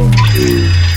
Música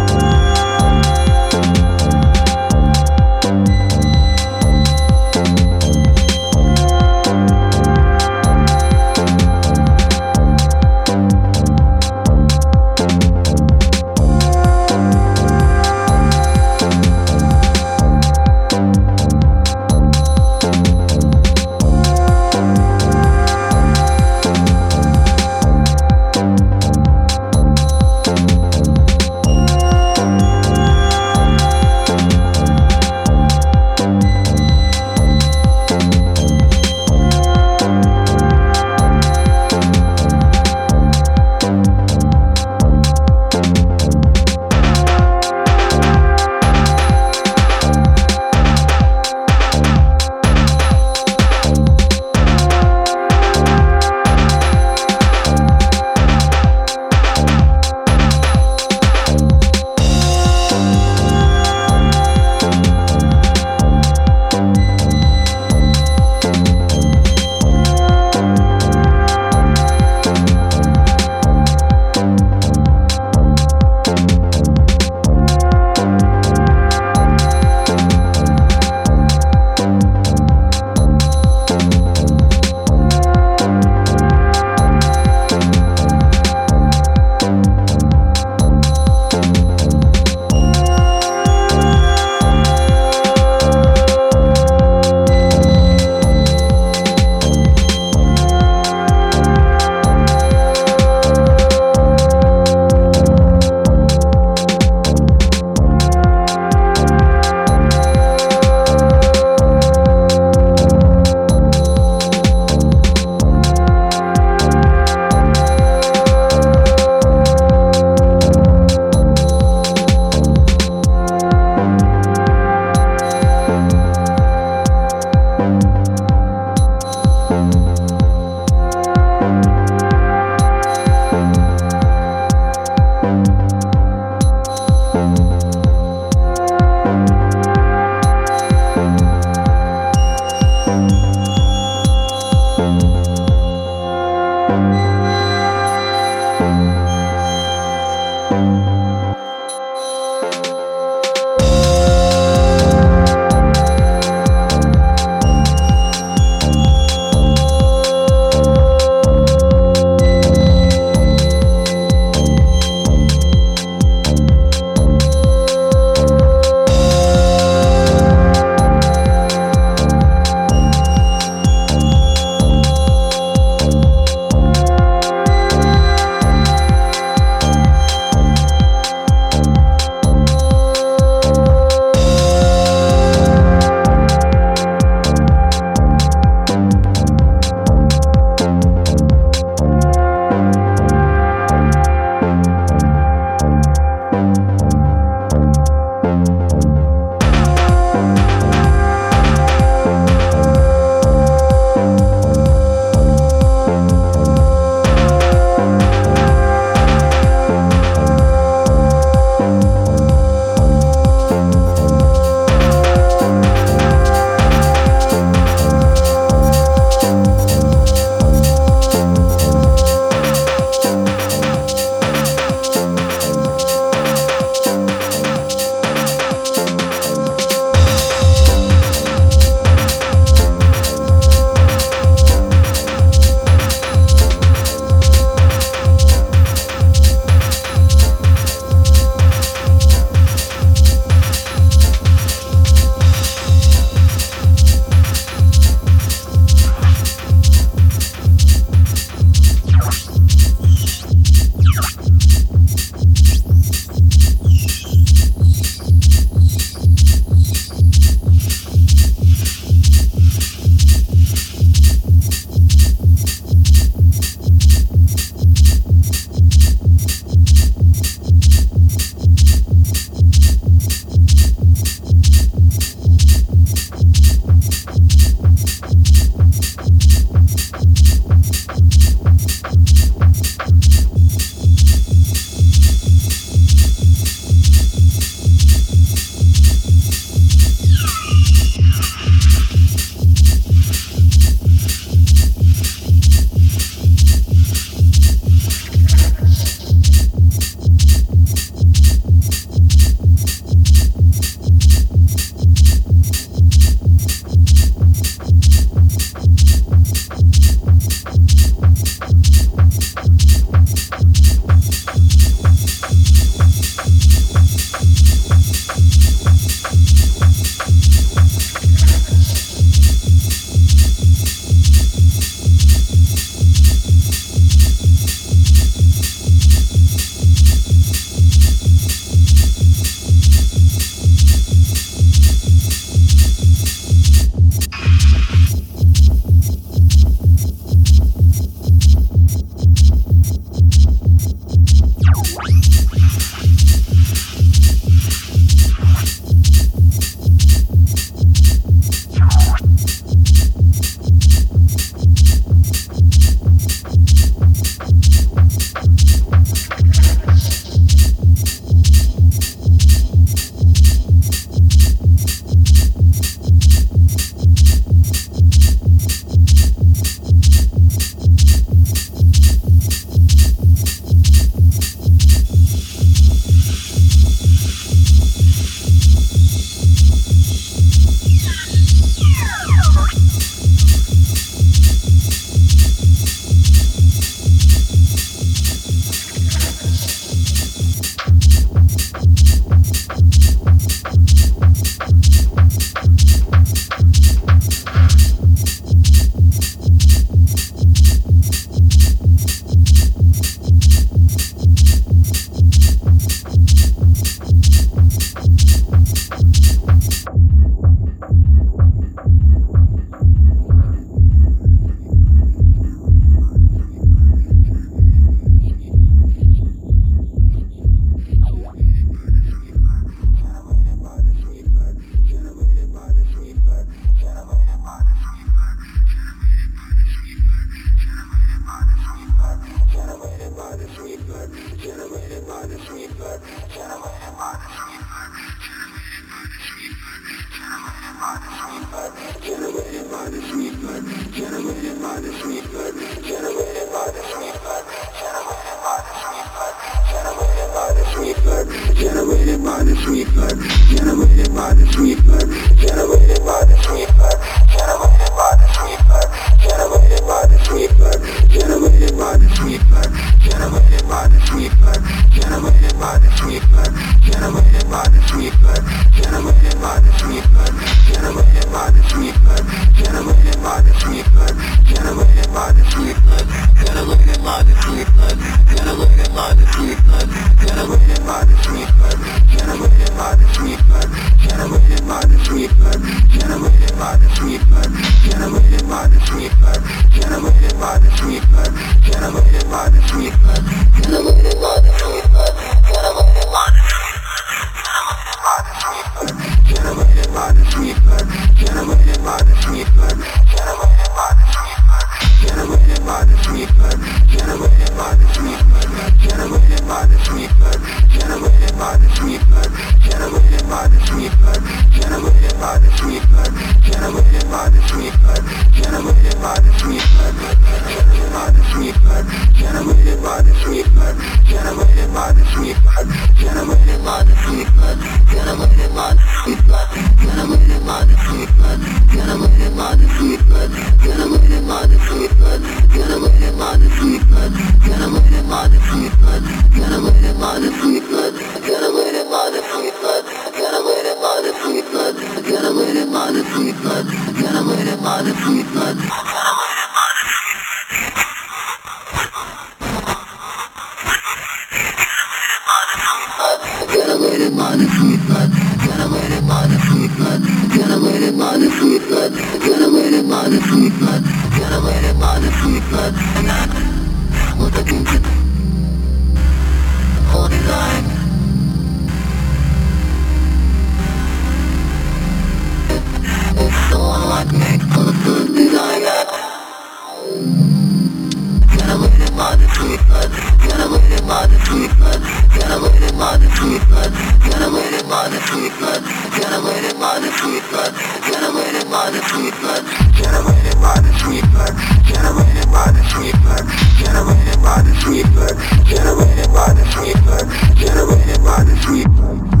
body treatment, generated body treatment, generated body treatment, generated body treatment, generated body treatment, generated body treatment, generated body treatment, generated body treatment, generated body treatment.